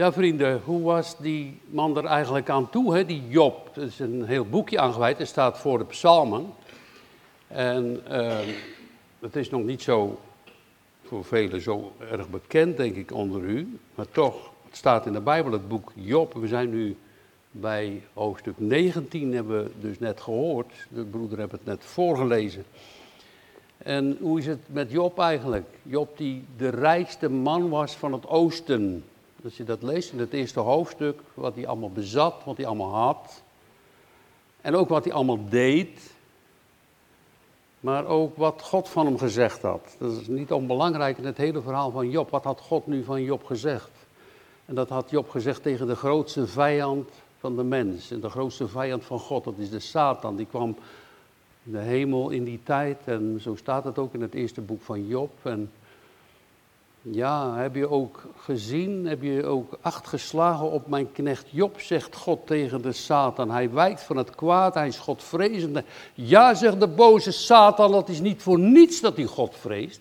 Ja, vrienden, hoe was die man er eigenlijk aan toe, hè? die Job? Er is een heel boekje aangeweid, het staat voor de psalmen. En uh, het is nog niet zo, voor velen zo erg bekend, denk ik, onder u. Maar toch, het staat in de Bijbel, het boek Job. We zijn nu bij hoofdstuk 19, hebben we dus net gehoord. De broeder heeft het net voorgelezen. En hoe is het met Job eigenlijk? Job die de rijkste man was van het oosten. Als je dat leest in het eerste hoofdstuk, wat hij allemaal bezat, wat hij allemaal had. En ook wat hij allemaal deed. Maar ook wat God van hem gezegd had. Dat is niet onbelangrijk in het hele verhaal van Job. Wat had God nu van Job gezegd? En dat had Job gezegd tegen de grootste vijand van de mens. En de grootste vijand van God, dat is de Satan. Die kwam de hemel in die tijd. En zo staat het ook in het eerste boek van Job. En ja, heb je ook gezien, heb je ook acht geslagen op mijn knecht Job, zegt God tegen de Satan. Hij wijkt van het kwaad, hij is Godvrezende. Ja, zegt de boze Satan, dat is niet voor niets dat hij God vreest.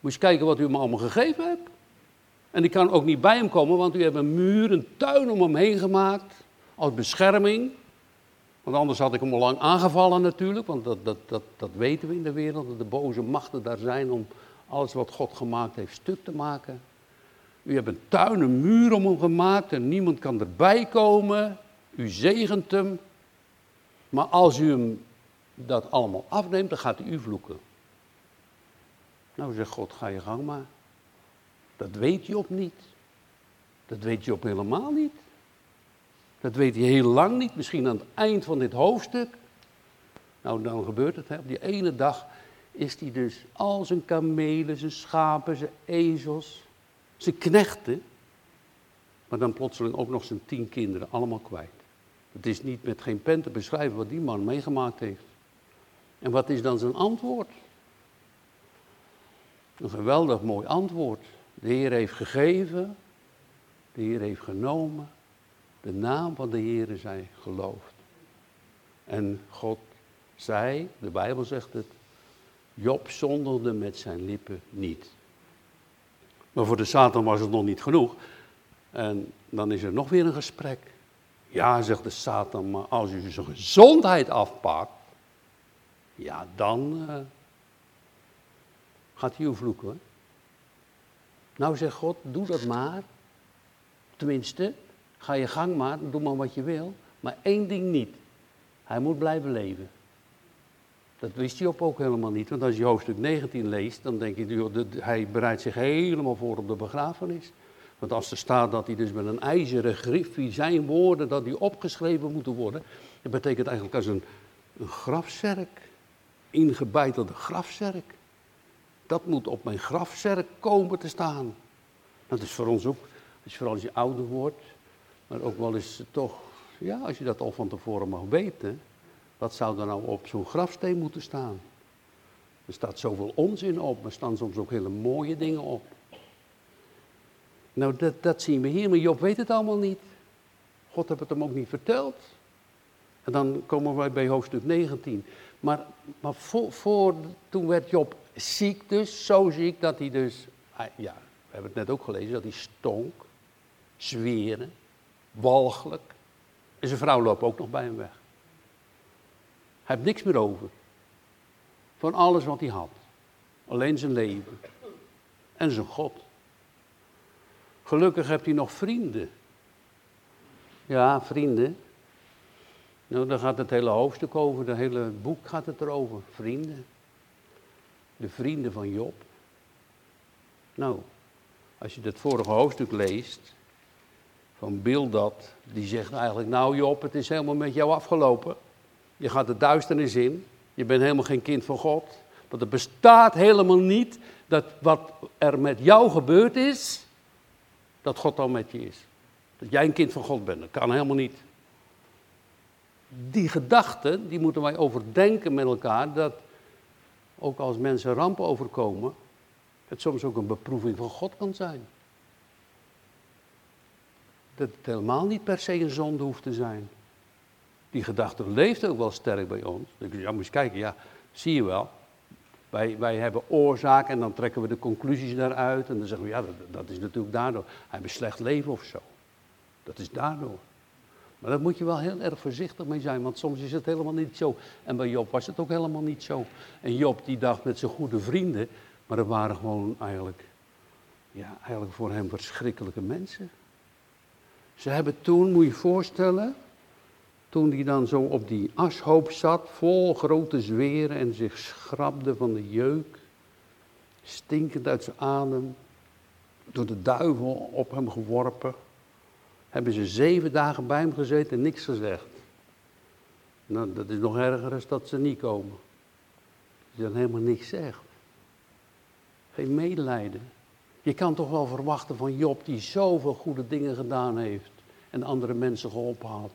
Moet je kijken wat u hem allemaal gegeven hebt. En ik kan ook niet bij hem komen, want u hebt een muur, een tuin om hem heen gemaakt, als bescherming. Want anders had ik hem al lang aangevallen natuurlijk, want dat, dat, dat, dat weten we in de wereld, dat de boze machten daar zijn om alles wat God gemaakt heeft stuk te maken. U hebt een tuin, een muur om hem gemaakt en niemand kan erbij komen. U zegent hem. Maar als u hem dat allemaal afneemt, dan gaat u vloeken. Nou zegt God, ga je gang maar. Dat weet Job niet. Dat weet Job helemaal niet. Dat weet hij heel lang niet, misschien aan het eind van dit hoofdstuk. Nou, dan gebeurt het. Hè. Op die ene dag is hij dus al zijn kamelen, zijn schapen, zijn ezels, zijn knechten, maar dan plotseling ook nog zijn tien kinderen, allemaal kwijt. Het is niet met geen pen te beschrijven wat die man meegemaakt heeft. En wat is dan zijn antwoord? Een geweldig mooi antwoord. De Heer heeft gegeven, de Heer heeft genomen, de naam van de Heer zij geloofd. En God zei, de Bijbel zegt het, Job zonderde met zijn lippen niet. Maar voor de Satan was het nog niet genoeg. En dan is er nog weer een gesprek. Ja, zegt de Satan, maar als u zijn gezondheid afpakt, ja, dan uh, gaat hij u vloeken. Nou zegt God, doe dat maar. Tenminste, ga je gang maar, doe maar wat je wil. Maar één ding niet. Hij moet blijven leven. Dat wist Job ook helemaal niet. Want als je hoofdstuk 19 leest, dan denk je, hij bereidt zich helemaal voor op de begrafenis. Want als er staat dat hij dus met een ijzeren griffie zijn woorden, dat die opgeschreven moeten worden, dat betekent eigenlijk als een, een grafzerk, ingebeitelde grafzerk. Dat moet op mijn grafzerk komen te staan. Dat is voor ons ook, als vooral als je ouder wordt, maar ook wel eens toch, ja, als je dat al van tevoren mag weten, wat zou er nou op zo'n grafsteen moeten staan? Er staat zoveel onzin op, er staan soms ook hele mooie dingen op. Nou, dat, dat zien we hier, maar Job weet het allemaal niet. God heeft het hem ook niet verteld. En dan komen wij bij hoofdstuk 19. Maar, maar voor, voor, toen werd Job ziek dus, zo ziek dat hij dus, ja, we hebben het net ook gelezen, dat hij stonk, zweren, walgelijk. En zijn vrouw loopt ook nog bij hem weg. Hij heeft niks meer over. Van alles wat hij had. Alleen zijn leven. En zijn God. Gelukkig heeft hij nog vrienden. Ja, vrienden. Nou, daar gaat het hele hoofdstuk over, het hele boek gaat het erover. Vrienden. De vrienden van Job. Nou, als je het vorige hoofdstuk leest, van Bildad, die zegt eigenlijk, nou Job, het is helemaal met jou afgelopen. Je gaat de duisternis in. Je bent helemaal geen kind van God. Want er bestaat helemaal niet dat wat er met jou gebeurd is, dat God al met je is. Dat jij een kind van God bent. Dat kan helemaal niet. Die gedachten, die moeten wij overdenken met elkaar. Dat ook als mensen rampen overkomen, het soms ook een beproeving van God kan zijn. Dat het helemaal niet per se een zonde hoeft te zijn. Die gedachte leeft ook wel sterk bij ons. Dan ja, moet je kijken, ja, zie je wel. Wij, wij hebben oorzaak en dan trekken we de conclusies daaruit. En dan zeggen we, ja, dat, dat is natuurlijk daardoor. Hij heeft een slecht leven of zo. Dat is daardoor. Maar daar moet je wel heel erg voorzichtig mee zijn, want soms is het helemaal niet zo. En bij Job was het ook helemaal niet zo. En Job die dacht met zijn goede vrienden, maar dat waren gewoon eigenlijk, ja, eigenlijk voor hem verschrikkelijke mensen. Ze hebben toen, moet je je voorstellen, toen hij dan zo op die ashoop zat, vol grote zweren en zich schrapte van de jeuk, stinkend uit zijn adem, door de duivel op hem geworpen, hebben ze zeven dagen bij hem gezeten en niks gezegd. Nou, dat is nog erger dan dat ze niet komen. Ze dan helemaal niks zegt. Geen medelijden. Je kan toch wel verwachten van Job die zoveel goede dingen gedaan heeft en andere mensen geholpen had.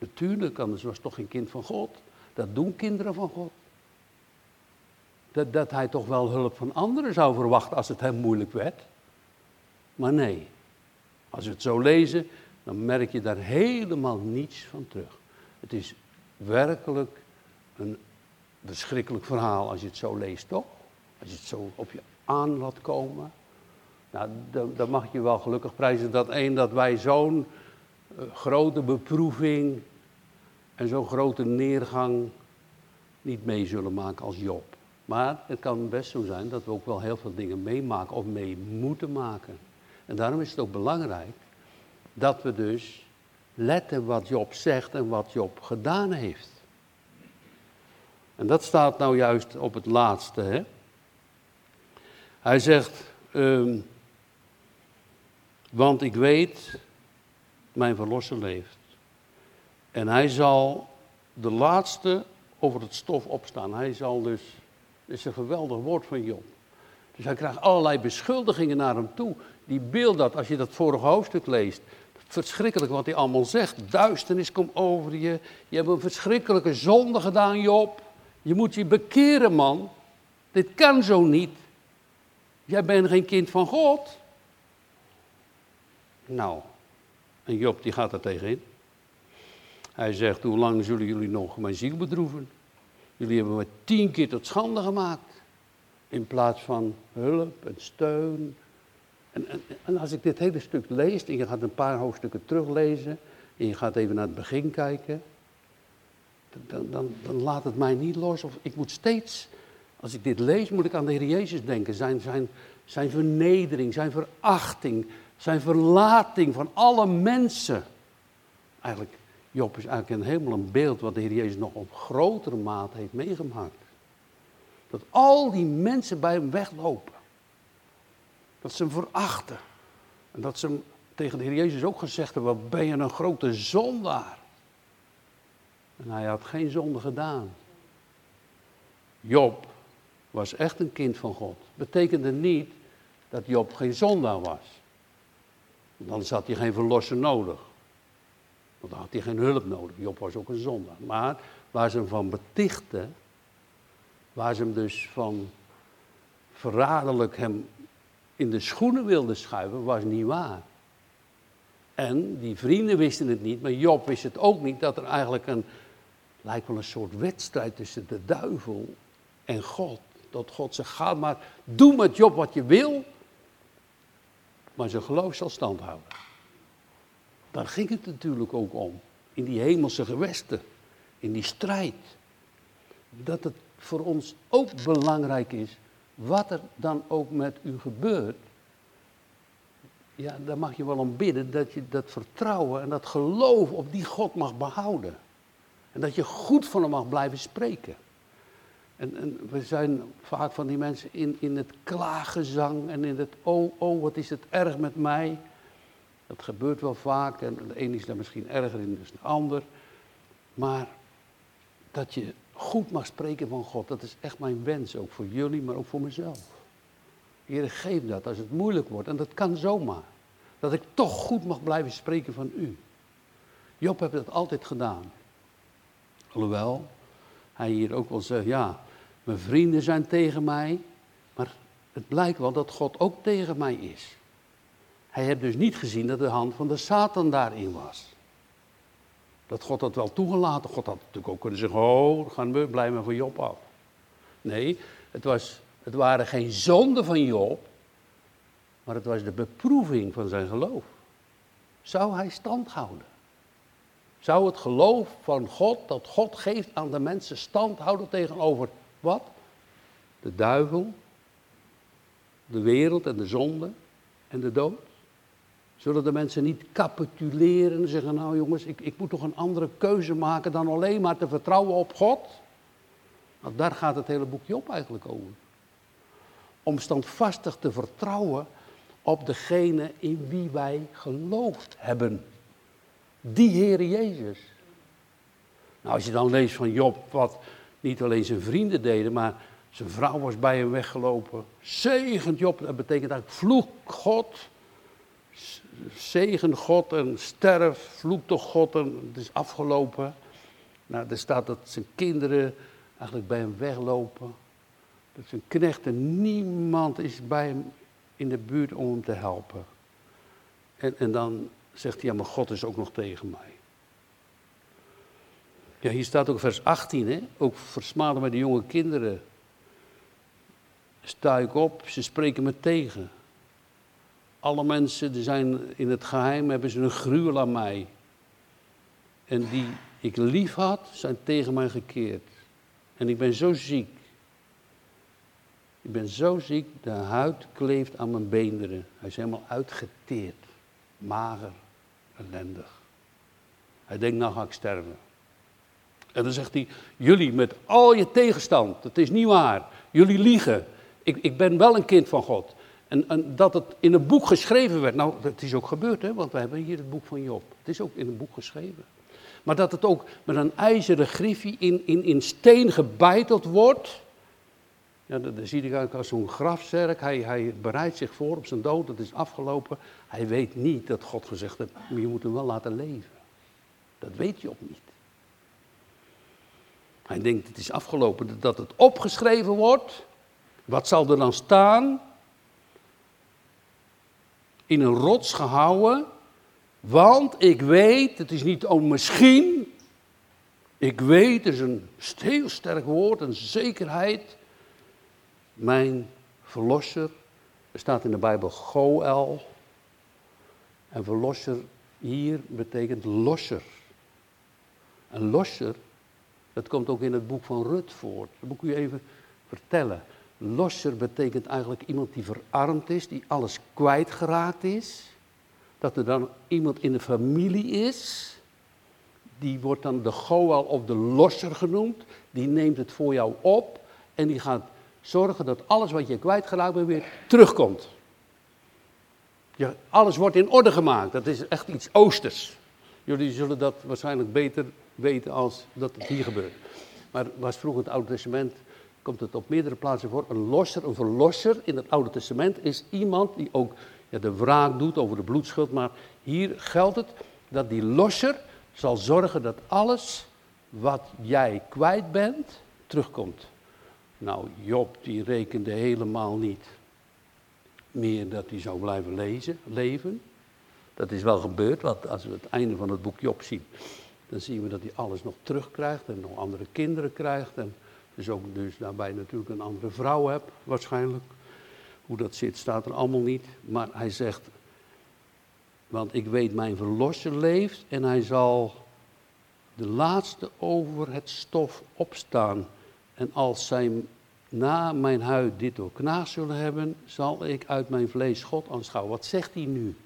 Natuurlijk, anders was toch geen kind van God. Dat doen kinderen van God. Dat, dat hij toch wel hulp van anderen zou verwachten als het hem moeilijk werd. Maar nee, als we het zo lezen, dan merk je daar helemaal niets van terug. Het is werkelijk een verschrikkelijk verhaal als je het zo leest, toch? Als je het zo op je aan laat komen. Nou, dan, dan mag je wel gelukkig prijzen dat één, dat wij zo'n grote beproeving en zo'n grote neergang niet mee zullen maken als Job. Maar het kan best zo zijn dat we ook wel heel veel dingen meemaken of mee moeten maken. En daarom is het ook belangrijk dat we dus letten wat Job zegt en wat Job gedaan heeft. En dat staat nou juist op het laatste. Hè? Hij zegt, ehm, want ik weet, mijn verlosser leeft. En hij zal de laatste over het stof opstaan. Hij zal dus, dit is een geweldig woord van Job. Dus hij krijgt allerlei beschuldigingen naar hem toe. Die beeld dat, als je dat vorige hoofdstuk leest, verschrikkelijk wat hij allemaal zegt. Duisternis komt over je. Je hebt een verschrikkelijke zonde gedaan, Job. Je moet je bekeren, man. Dit kan zo niet. Jij bent geen kind van God. Nou, en Job die gaat er tegenin. Hij zegt, hoe lang zullen jullie nog mijn ziel bedroeven? Jullie hebben me tien keer tot schande gemaakt. In plaats van hulp en steun. En, en, als ik dit hele stuk lees, en je gaat een paar hoofdstukken teruglezen, en je gaat even naar het begin kijken, dan, dan, dan laat het mij niet los. Of ik moet steeds, als ik dit lees, moet ik aan de Heer Jezus denken. Zijn, zijn, zijn vernedering, zijn verachting, zijn verlating van alle mensen. Eigenlijk Job is eigenlijk helemaal een beeld wat de Heer Jezus nog op grotere mate heeft meegemaakt. Dat al die mensen bij hem weglopen. Dat ze hem verachten. En dat ze hem tegen de Heer Jezus ook gezegd hebben, wat ben je een grote zondaar. En hij had geen zonde gedaan. Job was echt een kind van God. Betekende niet dat Job geen zondaar was. Dan had hij geen verlosser nodig. Want dan had hij geen hulp nodig. Job was ook een zondaar. Maar waar ze hem van betichten, waar ze hem dus van verraderlijk hem in de schoenen wilden schuiven, was niet waar. En die vrienden wisten het niet, maar Job wist het ook niet, dat er eigenlijk een, lijkt wel een soort wedstrijd tussen de duivel en God. Dat God zegt, ga maar, doe met Job wat je wil, maar zijn geloof zal stand houden. Daar ging het natuurlijk ook om. In die hemelse gewesten. In die strijd. Dat het voor ons ook belangrijk is. Wat er dan ook met u gebeurt. Ja, daar mag je wel om bidden dat je dat vertrouwen en dat geloof op die God mag behouden. En dat je goed van hem mag blijven spreken. En, en, we zijn vaak van die mensen in, in het klaaggezang en in het oh, oh, wat is het erg met mij. Dat gebeurt wel vaak en de een is daar misschien erger in dan de ander. Maar dat je goed mag spreken van God, dat is echt mijn wens, ook voor jullie, maar ook voor mezelf. Heer, geef dat als het moeilijk wordt, en dat kan zomaar. Dat ik toch goed mag blijven spreken van u. Job heeft dat altijd gedaan. Alhoewel, hij hier ook wel zegt, ja, mijn vrienden zijn tegen mij, maar het blijkt wel dat God ook tegen mij is. Hij heeft dus niet gezien dat de hand van de Satan daarin was. Dat God dat wel toegelaten. God had natuurlijk ook kunnen zeggen, oh, gaan we, blijven van Job af. Nee, Het, was, het waren geen zonden van Job, maar het was de beproeving van zijn geloof. Zou hij stand houden? Zou het geloof van God, dat God geeft aan de mensen, stand houden tegenover wat? De duivel, de wereld en de zonde en de dood? Zullen de mensen niet capituleren en zeggen, nou jongens, ik, ik moet toch een andere keuze maken dan alleen maar te vertrouwen op God? Want daar gaat het hele boekje op eigenlijk over. Om standvastig te vertrouwen op degene in wie wij geloofd hebben. Die Heer Jezus. Nou, als je dan leest van Job, wat niet alleen zijn vrienden deden, maar zijn vrouw was bij hem weggelopen. Zegend Job, dat betekent eigenlijk vloek God. Zegen God en sterf, vloek toch God en het is afgelopen. Nou, er staat dat zijn kinderen eigenlijk bij hem weglopen. Dat zijn knechten, niemand is bij hem in de buurt om hem te helpen. En, en dan zegt hij, ja, maar God is ook nog tegen mij. Ja, hier staat ook vers 18, hè? ook versmaden mij de jonge kinderen. Sta ik op, ze spreken me tegen. Alle mensen die zijn in het geheim, hebben ze een gruwel aan mij. En die ik lief had, zijn tegen mij gekeerd. En ik ben zo ziek. Ik ben zo ziek, de huid kleeft aan mijn beenderen. Hij is helemaal uitgeteerd, mager, ellendig. Hij denkt, nou ga ik sterven. En dan zegt hij, jullie met al je tegenstand, dat is niet waar. Jullie liegen. Ik, ik ben wel een kind van God. En, en, dat het in een boek geschreven werd, nou, het is ook gebeurd, hè, want we hebben hier het boek van Job. Het is ook in een boek geschreven. Maar dat het ook met een ijzeren griffie in, in, in steen gebeiteld wordt. Ja, dat, zie je eigenlijk als zo'n grafzerk. Hij, hij bereidt zich voor op zijn dood, dat is afgelopen. Hij weet niet dat God gezegd heeft, je moet hem wel laten leven. Dat weet ook niet. Hij denkt, het is afgelopen, dat het opgeschreven wordt. Wat zal er dan staan? In een rots gehouden. Want ik weet, het is niet om misschien. Ik weet, het is een heel sterk woord, een zekerheid. Mijn verlosser, er staat in de Bijbel Goel. En verlosser hier betekent losser. Een losser, dat komt ook in het boek van Rut voor. Dat moet ik u even vertellen. Losser betekent eigenlijk iemand die verarmd is, die alles kwijtgeraakt is. Dat er dan iemand in de familie is, die wordt dan de Goal of de Losser genoemd. Die neemt het voor jou op en die gaat zorgen dat alles wat je kwijtgeraakt bent weer terugkomt. Ja, alles wordt in orde gemaakt. Dat is echt iets oosters. Jullie zullen dat waarschijnlijk beter weten als dat het hier gebeurt. Maar was vroeger het Oude Testament, komt het op meerdere plaatsen voor. Een losser, een verlosser in het Oude Testament is iemand die ook ja, de wraak doet over de bloedschuld. Maar hier geldt het dat die losser zal zorgen dat alles wat jij kwijt bent, terugkomt. Nou, Job die rekende helemaal niet meer dat hij zou blijven lezen, leven. Dat is wel gebeurd, want als we het einde van het boek Job zien, dan zien we dat hij alles nog terugkrijgt en nog andere kinderen krijgt. En dus ook dus daarbij natuurlijk een andere vrouw hebt, waarschijnlijk. Hoe dat zit, staat er allemaal niet. Maar hij zegt, want ik weet mijn verlosser leeft en hij zal de laatste over het stof opstaan. En als zij na mijn huid dit door knaag zullen hebben, zal ik uit mijn vlees God aanschouwen. Wat zegt hij nu?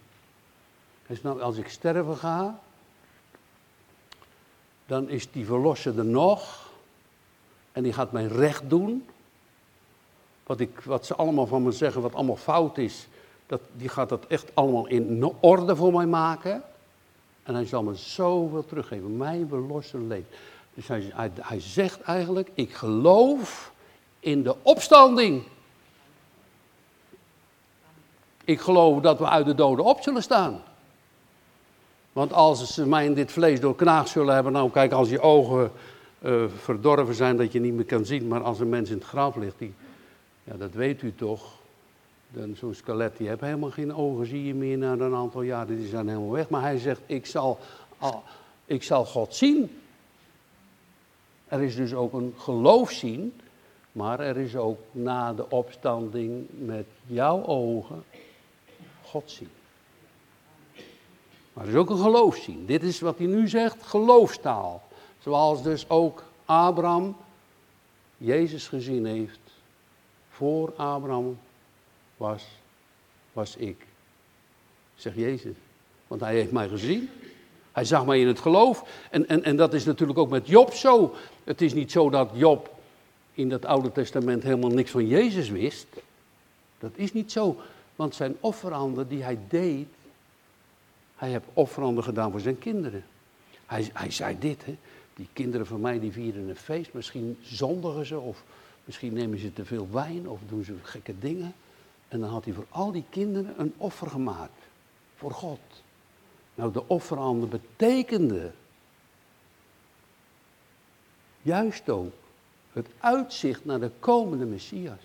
Hij zegt nou, als ik sterven ga, dan is die verlosser er nog. En die gaat mijn recht doen. Wat, ik, wat ze allemaal van me zeggen, wat allemaal fout is, dat, die gaat dat echt allemaal in orde voor mij maken. En hij zal me zoveel teruggeven. Mijn verlosser leeft. Dus hij, hij zegt eigenlijk, ik geloof in de opstanding. Ik geloof dat we uit de doden op zullen staan. Want als ze mij in dit vlees door knaag zullen hebben, nou kijk, als je ogen uh, verdorven zijn dat je niet meer kan zien, maar als een mens in het graf ligt, die, ja, dat weet u toch. Zo'n skelet, die heeft helemaal geen ogen, zie je meer na een aantal jaren, die zijn helemaal weg. Maar hij zegt, ik zal, ik zal God zien. Er is dus ook een geloof zien Maar er is ook na de opstanding met jouw ogen God zien. Maar er is ook een geloof zien. Dit is wat hij nu zegt, geloofstaal. Zoals dus ook Abraham Jezus gezien heeft. Voor Abraham was, was ik. Zeg Jezus. Want hij heeft mij gezien. Hij zag mij in het geloof. En, en, en dat is natuurlijk ook met Job zo. Het is niet zo dat Job in dat Oude Testament helemaal niks van Jezus wist. Dat is niet zo. Want zijn offeranden die hij deed, hij heeft offeranden gedaan voor zijn kinderen. Hij, hij zei dit, hè, die kinderen van mij die vieren een feest, misschien zondigen ze of misschien nemen ze te veel wijn of doen ze gekke dingen. En dan had hij voor al die kinderen een offer gemaakt, voor God. Nou, de offeranden betekende juist ook het uitzicht naar de komende Messias.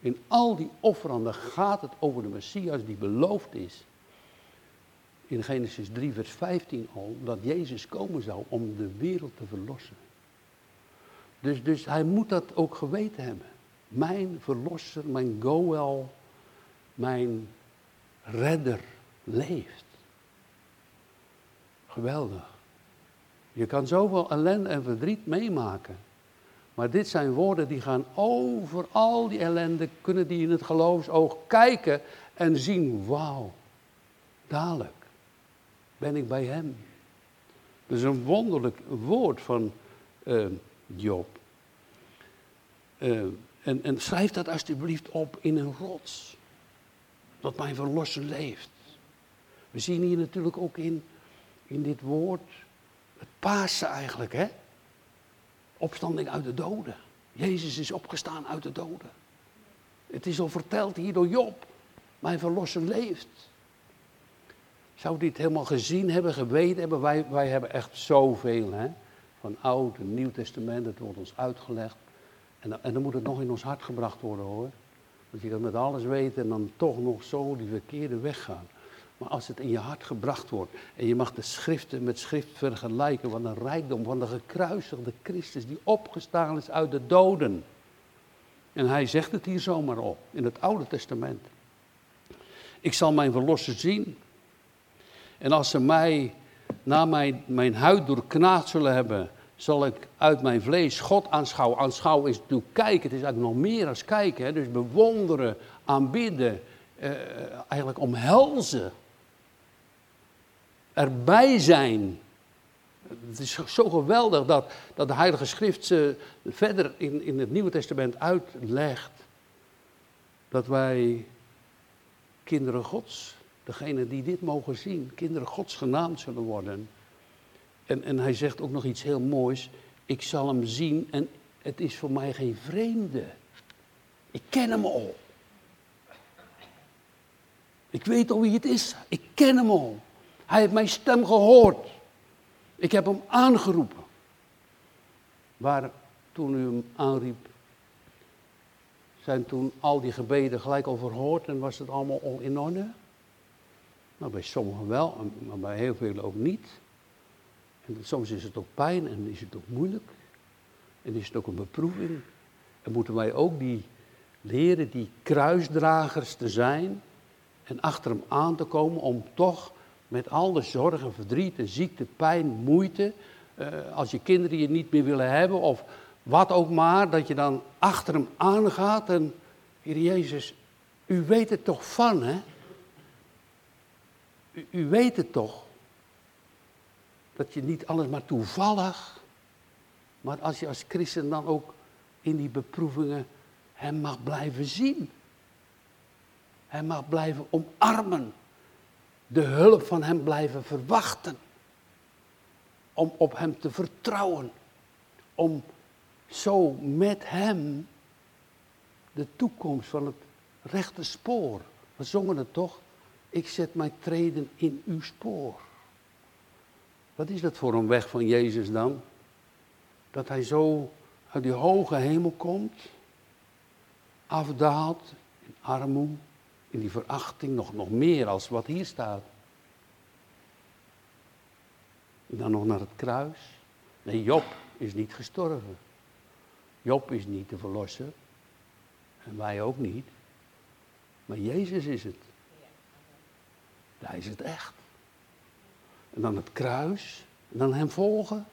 In al die offeranden gaat het over de Messias die beloofd is. In Genesis 3, vers 15 al, dat Jezus komen zou om de wereld te verlossen. Dus, dus hij moet dat ook geweten hebben. Mijn verlosser, mijn Goel, mijn redder leeft. Geweldig. Je kan zoveel ellende en verdriet meemaken. Maar dit zijn woorden die gaan over al die ellende, kunnen die in het geloofsoog kijken en zien, wauw, dadelijk ben ik bij hem. Dat is een wonderlijk woord van uh, Job. Uh, en, en schrijf dat alsjeblieft op in een rots. Dat mijn verlosser leeft. We zien hier natuurlijk ook in, in dit woord het Pasen eigenlijk, hè? Opstanding uit de doden. Jezus is opgestaan uit de doden. Het is al verteld hier door Job. Mijn verlosser leeft. Zou dit helemaal gezien hebben, geweten hebben? Wij, wij hebben echt zoveel, hè? Van Oud en Nieuw Testament, het wordt ons uitgelegd. En, en dan moet het nog in ons hart gebracht worden hoor. Want je kan met alles weten en dan toch nog zo die verkeerde weg gaan. Maar als het in je hart gebracht wordt en je mag de schriften met schrift vergelijken, wat een rijkdom van de gekruisigde Christus die opgestaan is uit de doden. En hij zegt het hier zomaar op, in het Oude Testament. Ik zal mijn verlosser zien. En als ze mij na mijn, mijn huid doorknaagd zullen hebben, zal ik uit mijn vlees God aanschouwen. Aanschouwen is natuurlijk kijken, het is eigenlijk nog meer dan kijken. Hè? Dus bewonderen, aanbidden, eh, eigenlijk omhelzen erbij zijn. Het is zo geweldig dat, dat de Heilige Schrift ze verder in, in het Nieuwe Testament uitlegt. Dat wij kinderen Gods, degene die dit mogen zien, kinderen Gods genaamd zullen worden. En, en hij zegt ook nog iets heel moois. Ik zal hem zien en het is voor mij geen vreemde. Ik ken hem al. Ik weet al wie het is. Ik ken hem al. Hij heeft mijn stem gehoord. Ik heb hem aangeroepen. Waar toen u hem aanriep, zijn toen al die gebeden gelijk al verhoord en was het allemaal al in orde? Bij sommigen wel, maar bij heel velen ook niet. En soms is het ook pijn en is het ook moeilijk. En is het ook een beproeving. En moeten wij ook die leren, die kruisdragers te zijn en achter hem aan te komen om toch met al de zorgen, verdriet, ziekte, pijn, moeite. Uh, als je kinderen je niet meer willen hebben of wat ook maar, dat je dan achter hem aangaat en, Heer Jezus, u weet het toch van, hè? U, weet het toch? Dat je niet alles maar toevallig, maar als je als christen dan ook in die beproevingen hem mag blijven zien. Hij mag blijven omarmen de hulp van Hem blijven verwachten. Om op Hem te vertrouwen. Om zo met Hem de toekomst van het rechte spoor. We zongen het toch? Ik zet mijn treden in uw spoor. Wat is dat voor een weg van Jezus dan? Dat hij zo uit die hoge hemel komt, afdaalt in armoede, in die verachting nog, nog meer als wat hier staat. En dan nog naar het kruis. Nee, Job is niet gestorven. Job is niet de verlosser. En wij ook niet. Maar Jezus is het. Hij is het echt. En dan het kruis. En dan hem volgen.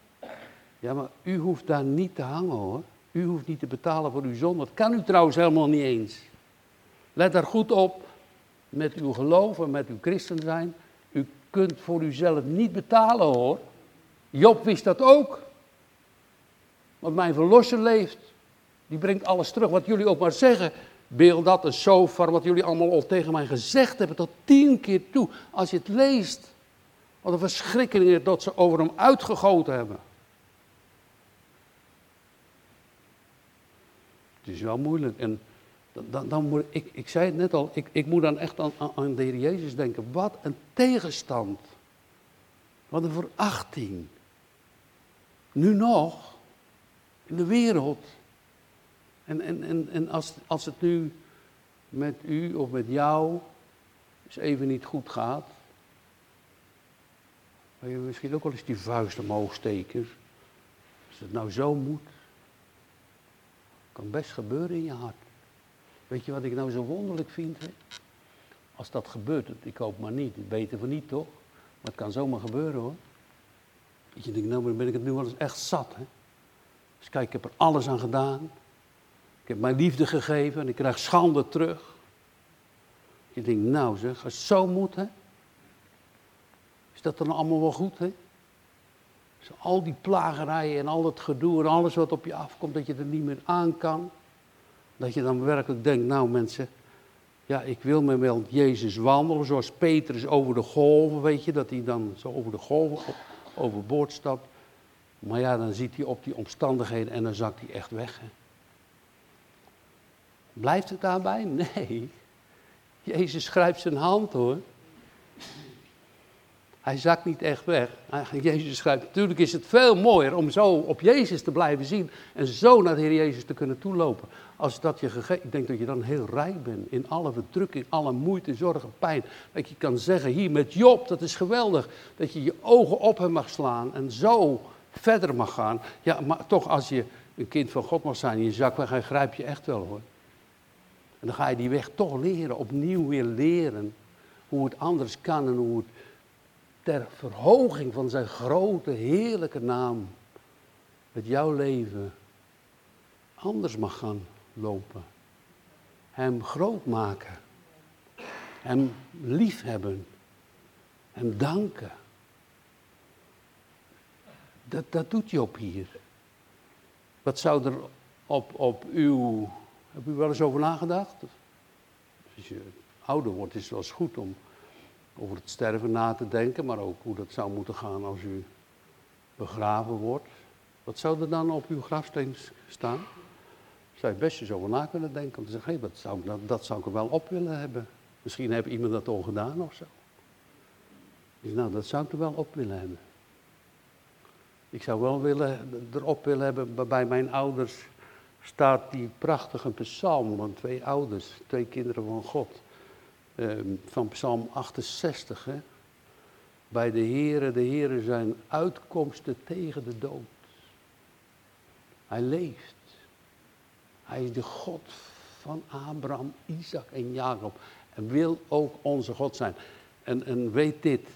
Ja, maar u hoeft daar niet te hangen hoor. U hoeft niet te betalen voor uw zonde. Dat kan u trouwens helemaal niet eens. Let daar goed op. Met uw geloof en met uw christen zijn. U kunt voor uzelf niet betalen hoor. Job wist dat ook. Want mijn verlosser leeft. Die brengt alles terug. Wat jullie ook maar zeggen. Beeld dat, een sofar, wat jullie allemaal al tegen mij gezegd hebben. Tot tien keer toe. Als je het leest. Wat een verschrikking dat ze over hem uitgegoten hebben. Het is wel moeilijk. En dan, dan moet ik, ik zei het net al, ik, ik moet dan echt aan, aan de Heer Jezus denken. Wat een tegenstand. Wat een verachting. Nu nog, in de wereld. En, en, en, en als, als het nu met u of met jou eens even niet goed gaat, wil je misschien ook wel eens die vuist omhoog steken. Als het nou zo moet, kan best gebeuren in je hart. Weet je wat ik nou zo wonderlijk vind? Hè? Als dat gebeurt, ik hoop maar niet, beter voor niet toch? Maar het kan zomaar gebeuren hoor. Dat je denkt, nou ben ik het nu wel eens echt zat. Hè? Dus kijk, ik heb er alles aan gedaan. Heb mijn liefde gegeven en ik krijg schande terug. Je denkt, nou zeg, als het zo moet? Is dat dan allemaal wel goed, hè? Al die plagerijen en al dat gedoe en alles wat op je afkomt, dat je er niet meer aan kan. Dat je dan werkelijk denkt, nou mensen, ja, ik wil met wel Jezus wandelen, zoals Petrus over de golven, weet je, dat hij dan zo over de golven overboord stapt. Maar ja, dan ziet hij op die omstandigheden en dan zakt hij echt weg. Hè. Blijft het daarbij? Nee. Jezus grijpt zijn hand hoor. Hij zakt niet echt weg. Jezus schrijft, natuurlijk is het veel mooier om zo op Jezus te blijven zien en zo naar de Heer Jezus te kunnen toelopen. Als dat je ik denk dat je dan heel rijk bent in alle verdrukking, alle moeite, zorgen, pijn. Dat je kan zeggen, hier met Job, dat is geweldig. Dat je je ogen op hem mag slaan en zo verder mag gaan. Ja, maar toch als je een kind van God mag zijn, je zak weg, grijp je echt wel hoor. En dan ga je die weg toch leren, opnieuw weer leren hoe het anders kan en hoe het ter verhoging van zijn grote, heerlijke naam, met jouw leven anders mag gaan lopen. Hem groot maken. Hem liefhebben. Hem danken. Dat, dat doet Job hier. Wat zou er op, op uw. Heb u wel eens over nagedacht? Als je ouder wordt, is het wel eens goed om over het sterven na te denken, maar ook hoe dat zou moeten gaan als u begraven wordt. Wat zou er dan op uw grafsteen staan? Zou je best eens over na kunnen denken. Om te zeggen, hé, dat, zou, dat, dat zou ik er wel op willen hebben. Misschien heeft iemand dat al gedaan of zo. Nou, dat zou ik er wel op willen hebben. Ik zou wel willen, erop willen hebben, bij mijn ouders staat die prachtige psalm van twee ouders, twee kinderen van God. Ehm, van Psalm 68. Hè? Bij de Heere, de Heere zijn uitkomsten tegen de dood. Hij leeft. Hij is de God van Abraham, Isaac en Jacob. En wil ook onze God zijn. En, en weet dit,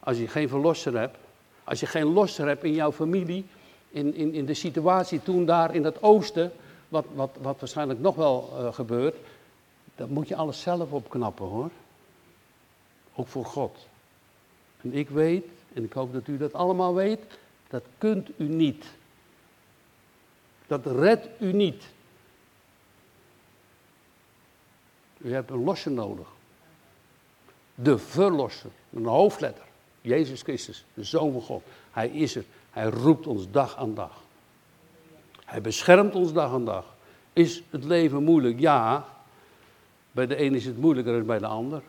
als je geen verlosser hebt, als je geen losser hebt in jouw familie, in, in, in de situatie toen daar in het oosten, wat, wat, wat waarschijnlijk nog wel uh, gebeurt, dan moet je alles zelf opknappen hoor. Ook voor God. En ik weet, en ik hoop dat u dat allemaal weet, dat kunt u niet. Dat redt u niet. U hebt een losser nodig. De verlosser, een hoofdletter. Jezus Christus, de Zoon van God. Hij is er. Hij roept ons dag aan dag. Hij beschermt ons dag aan dag. Is het leven moeilijk? Ja. Bij de een is het moeilijker dan bij de ander.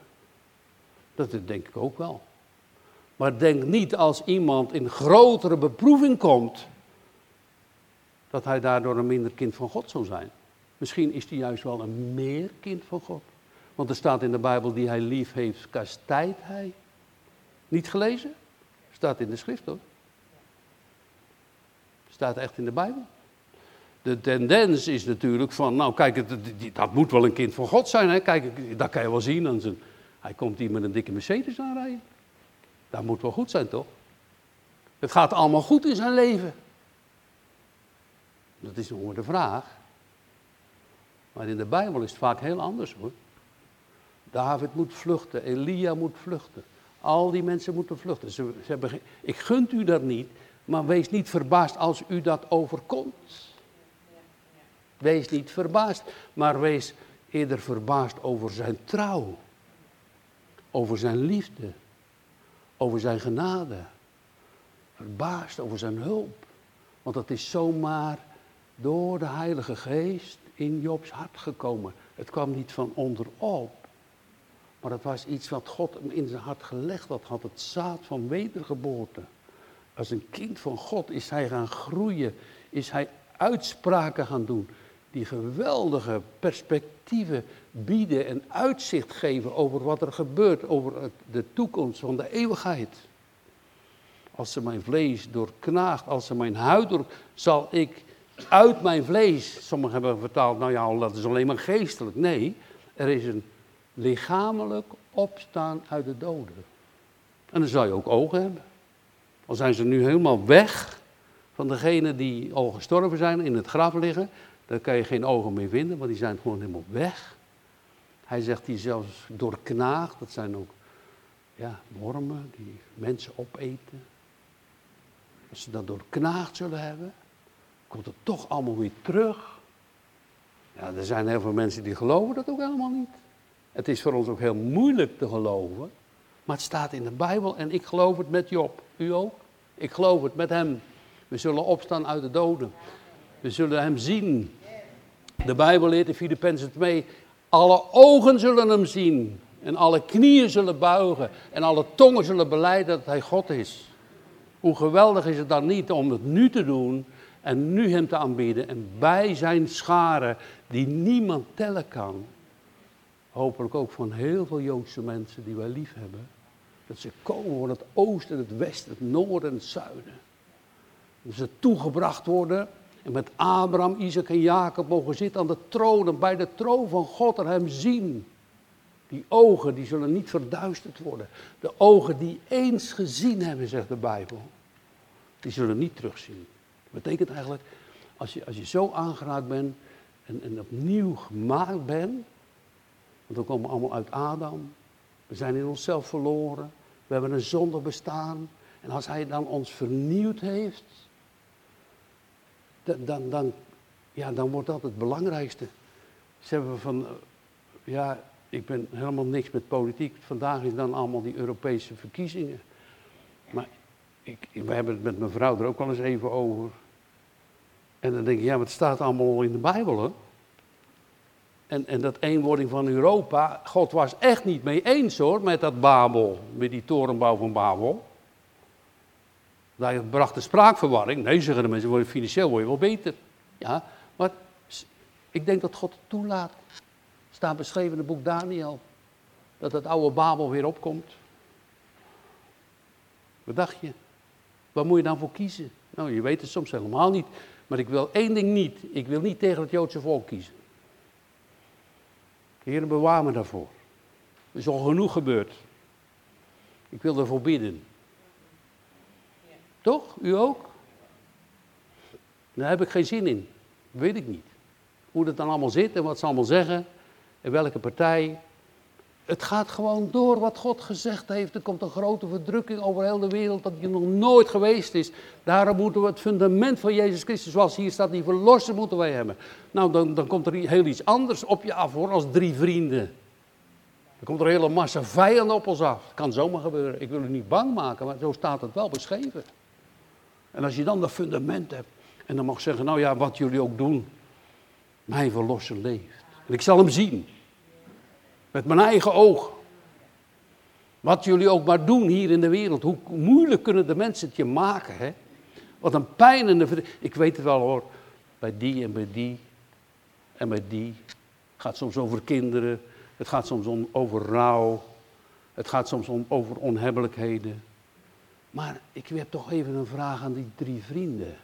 Dat denk ik ook wel. Maar denk niet als iemand in grotere beproeving komt, dat hij daardoor een minder kind van God zou zijn. Misschien is hij juist wel een meer kind van God. Want er staat in de Bijbel, die hij lief heeft, kastijdt hij. Niet gelezen? Staat in de schrift hoor. Staat echt in de Bijbel. de tendens is natuurlijk van, nou kijk, dat moet wel een kind van God zijn. Hè? Kijk, dat kan je wel zien. Zijn, hij komt hier met een dikke Mercedes aanrijden. Dat moet wel goed zijn, toch? Het gaat allemaal goed in zijn leven. Dat is nog de vraag. Maar in de Bijbel is het vaak heel anders hoor. David moet vluchten, Elia moet vluchten. Al die mensen moeten vluchten. Ze, ze ik gunt u dat niet, maar wees niet verbaasd als u dat overkomt. Wees niet verbaasd, maar wees eerder verbaasd over zijn trouw. Over zijn liefde. Over zijn genade. Verbaasd over zijn hulp. Want dat is zomaar door de Heilige Geest in Jobs hart gekomen. Het kwam niet van onderop. Maar het was iets wat God hem in zijn hart gelegd had. Had het zaad van wedergeboorte. Als een kind van God is hij gaan groeien. Is hij uitspraken gaan doen. Die geweldige perspectieven bieden en uitzicht geven over wat er gebeurt. Over de toekomst van de eeuwigheid. Als ze mijn vlees doorknaagt, als ze mijn huid door, zal ik uit mijn vlees. Sommigen hebben vertaald, nou ja, dat is alleen maar geestelijk. Nee, er is een lichamelijk opstaan uit de doden. En dan zou je ook ogen hebben. Al zijn ze nu helemaal weg van degene die al gestorven zijn, in het graf liggen, dan kan je geen ogen meer vinden, want die zijn gewoon helemaal weg. Hij zegt die zelfs doorknaagd, dat zijn ook ja, wormen die mensen opeten. Als ze dat doorknaagd zullen hebben, komt het toch allemaal weer terug. Ja, er zijn heel veel mensen die geloven dat ook helemaal niet. Het is voor ons ook heel moeilijk te geloven. Maar het staat in de Bijbel en ik geloof het met Job. U ook? Ik geloof het met hem. We zullen opstaan uit de doden. We zullen hem zien. De Bijbel leert in Filippenzen 2. Alle ogen zullen hem zien. En alle knieën zullen buigen. En alle tongen zullen beleiden dat hij God is. Hoe geweldig is het dan niet om het nu te doen. En nu hem te aanbieden. En bij zijn scharen die niemand tellen kan hopelijk ook van heel veel Joodse mensen die wij lief hebben, dat ze komen van het oosten, het westen, het noorden en het zuiden. Dat ze toegebracht worden en met Abraham, Isaac en Jacob mogen zitten aan de troon en bij de troon van God en hem zien. Die ogen die zullen niet verduisterd worden. De ogen die eens gezien hebben, zegt de Bijbel, die zullen niet terugzien. Dat betekent eigenlijk, als je, als je zo aangeraakt bent en, en opnieuw gemaakt bent, want we komen allemaal uit Adam. We zijn in onszelf verloren. We hebben een zondig bestaan. En als hij dan ons vernieuwd heeft, dan, dan, ja, dan wordt dat het belangrijkste. Ze hebben van, ja, ik ben helemaal niks met politiek. Vandaag is dan allemaal die Europese verkiezingen. Maar ik, we hebben het met mijn vrouw er ook al eens even over. En dan denk ik, ja, het staat allemaal in de Bijbel, hè? En, en dat eenwording van Europa, God was echt niet mee eens hoor, met dat Babel, met die torenbouw van Babel. Dat bracht de spraakverwarring. Nee, zeggen de mensen, financieel word je wel beter. Ja, maar ik denk dat God het toelaat. Staat beschreven in het boek Daniel. Dat het oude Babel weer opkomt. Wat dacht je? Waar moet je dan voor kiezen? Nou, je weet het soms helemaal niet. Maar ik wil één ding niet. Ik wil niet tegen het Joodse volk kiezen. Heer, bewaar me daarvoor. Er is al genoeg gebeurd. Ik wil ervoor bidden. Toch? U ook? Daar heb ik geen zin in. Weet ik niet. Hoe dat dan allemaal zit en wat ze allemaal zeggen. En welke partij. Het gaat gewoon door wat God gezegd heeft. Er komt een grote verdrukking over heel de wereld dat die nog nooit geweest is. Daarom moeten we het fundament van Jezus Christus, zoals hier staat, die verlossen moeten wij hebben. Nou, dan, dan komt er heel iets anders op je af hoor, als drie vrienden. Dan komt er een hele massa vijanden op ons af. Het kan zomaar gebeuren. Ik wil u niet bang maken, maar zo staat het wel beschreven. En als je dan dat fundament hebt en dan mag zeggen, nou ja, wat jullie ook doen, mijn verlosser leeft. En ik zal hem zien. Met mijn eigen ogen. Wat jullie ook maar doen hier in de wereld. Hoe moeilijk kunnen de mensen het je maken, hè? Wat een pijn Ik weet het wel hoor. Bij die en bij die. En bij die. Het gaat soms over kinderen. Het gaat soms om, over rouw. Het gaat soms om, over onhebbelijkheden. Maar ik heb toch even een vraag aan die drie vrienden.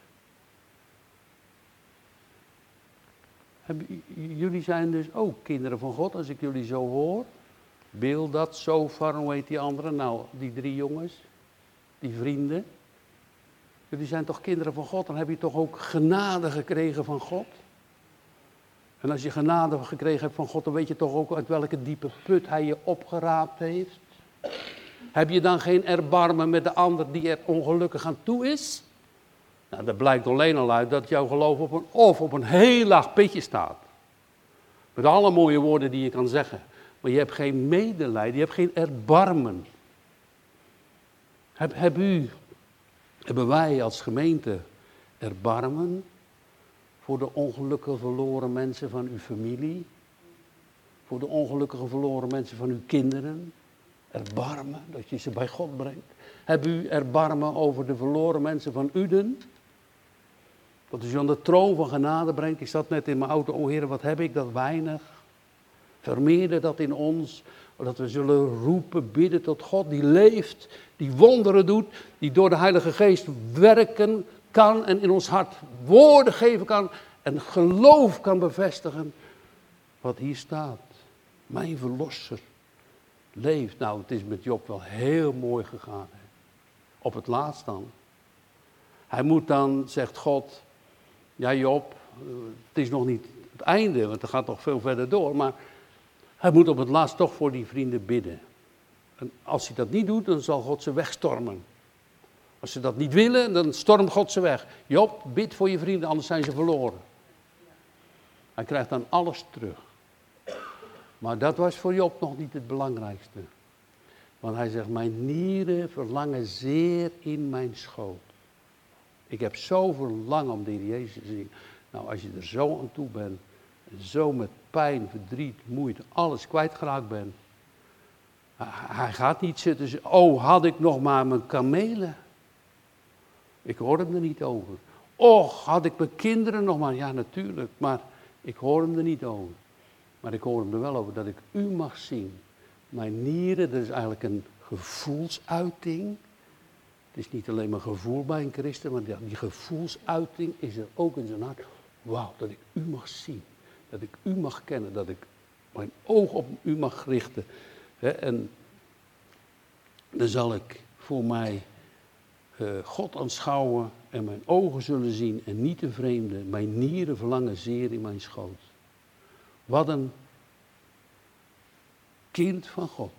Jullie zijn dus ook kinderen van God, als ik jullie zo hoor. dat zo far, hoe heet die andere? Nou, die drie jongens, die vrienden. Jullie zijn toch kinderen van God, dan heb je toch ook genade gekregen van God? En als je genade gekregen hebt van God, dan weet je toch ook uit welke diepe put Hij je opgeraapt heeft. Heb je dan geen erbarmen met de ander die er ongelukkig aan toe is? Nou, dat blijkt alleen al uit dat jouw geloof op een, of op een heel laag pitje staat. Met alle mooie woorden die je kan zeggen. Maar je hebt geen medelijden, je hebt geen erbarmen. Heb, heb u, hebben wij als gemeente erbarmen voor de ongelukkige verloren mensen van uw familie? Voor de ongelukkige verloren mensen van uw kinderen? Erbarmen, dat je ze bij God brengt. Heb u erbarmen over de verloren mensen van Uden? Dat u aan de troon van genade brengt. Ik zat net in mijn auto, o Heer, wat heb ik dat weinig. Vermeerder dat in ons, dat we zullen roepen, bidden tot God die leeft, die wonderen doet, die door de Heilige Geest werken kan en in ons hart woorden geven kan en geloof kan bevestigen. Wat hier staat. Mijn verlosser leeft. Nou, het is met Job wel heel mooi gegaan. Op het laatst dan. Hij moet dan, zegt God, ja Job, het is nog niet het einde, want het gaat nog veel verder door, maar hij moet op het laatst toch voor die vrienden bidden. En als hij dat niet doet, dan zal God ze wegstormen. Als ze dat niet willen, dan stormt God ze weg. Job, bid voor je vrienden, anders zijn ze verloren. Hij krijgt dan alles terug. Maar dat was voor Job nog niet het belangrijkste. Want hij zegt, mijn nieren verlangen zeer in mijn schoot. Ik heb zo verlangen om Heer Jezus te zien. Nou, als je er zo aan toe bent, zo met pijn, verdriet, moeite, alles kwijtgeraakt bent. Hij gaat niet zitten oh, had ik nog maar mijn kamelen. Ik hoor hem er niet over. Och, had ik mijn kinderen nog maar. Ja, natuurlijk, maar ik hoor hem er niet over. Maar ik hoor hem er wel over dat ik u mag zien. Mijn nieren, dat is eigenlijk een gevoelsuiting. Het is niet alleen maar gevoel bij een christen, maar die gevoelsuiting is er ook in zijn hart. Wauw, dat ik u mag zien. Dat ik u mag kennen. Dat ik mijn oog op u mag richten. en dan zal ik voor mij uh, God aanschouwen en mijn ogen zullen zien en niet de vreemde. Mijn nieren verlangen zeer in mijn schoot. Wat een kind van God.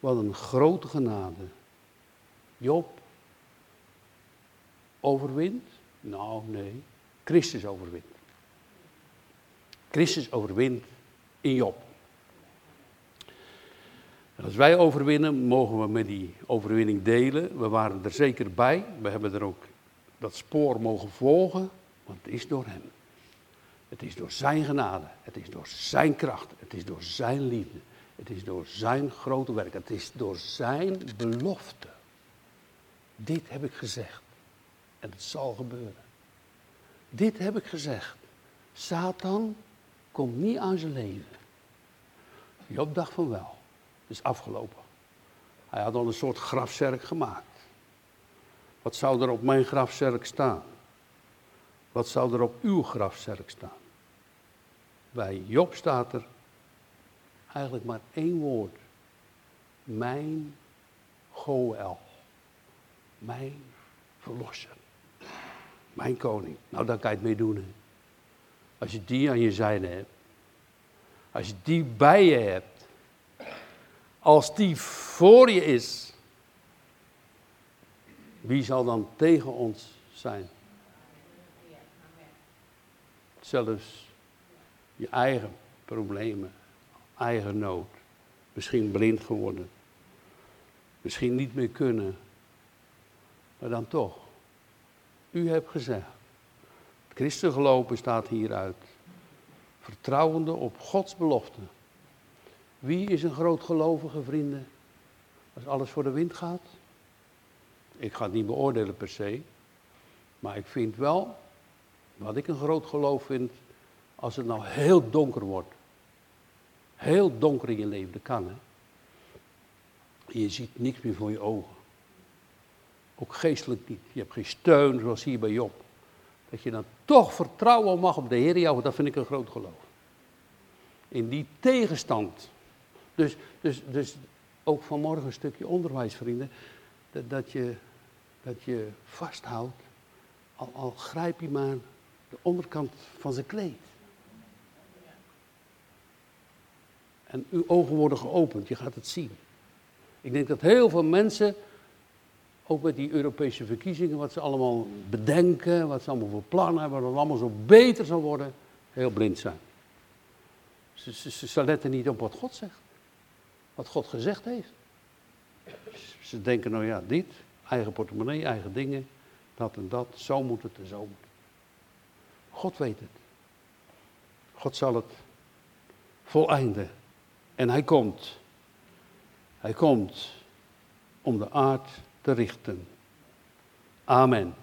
Wat een grote genade. Job overwint? Nou, nee. Christus overwint. Christus overwint in Job. En als wij overwinnen, mogen we met die overwinning delen. We waren er zeker bij. We hebben er ook dat spoor mogen volgen, want het is door Hem. Het is door Zijn genade. Het is door Zijn kracht. Het is door Zijn liefde. Het is door Zijn grote werk. Het is door Zijn belofte. Dit heb ik gezegd. En het zal gebeuren. Dit heb ik gezegd. Satan komt niet aan zijn leven. Job dacht van wel. Het is afgelopen. Hij had al een soort grafzerk gemaakt. Wat zou er op mijn grafzerk staan? Wat zou er op uw grafzerk staan? Bij Job staat er eigenlijk maar één woord. Mijn Goel. Mijn verlosser. Mijn koning. Nou, daar kan je het mee doen. Als je die aan je zijde hebt. Als je die bij je hebt. Als die voor je is. Wie zal dan tegen ons zijn? Zelfs je eigen problemen, eigen nood. Misschien blind geworden. Misschien niet meer kunnen. Maar dan toch. U hebt gezegd. Het christengelopen staat hieruit. Vertrouwende op Gods belofte. Wie is een groot gelovige, vrienden? Als alles voor de wind gaat? Ik ga het niet beoordelen per se. Maar ik vind wel, wat ik een groot geloof vind, als het nou heel donker wordt. Heel donker in je leven, dat kan hè. Je ziet niks meer voor je ogen. Ook geestelijk niet. Je hebt geen steun, zoals hier bij Job. dat je dan toch vertrouwen mag op de Heer Jehovah, dat vind ik een groot geloof. In die tegenstand. Dus, dus, dus ook vanmorgen een stukje onderwijs, vrienden. Dat, dat, je, dat je vasthoudt, al, al grijp je maar de onderkant van zijn kleed. En uw ogen worden geopend, je gaat het zien. Ik denk dat heel veel mensen, ook met die Europese verkiezingen, wat ze allemaal bedenken, wat ze allemaal voor plannen hebben, het allemaal zo beter zal worden, heel blind zijn. Ze, ze, ze letten niet op wat God zegt, wat God gezegd heeft. Ze denken, nou ja, dit, eigen portemonnee, eigen dingen, dat en dat, zo moet het en zo moet. God weet het. God zal het voleinden. En hij komt. Hij komt om de aard te richten. Amen.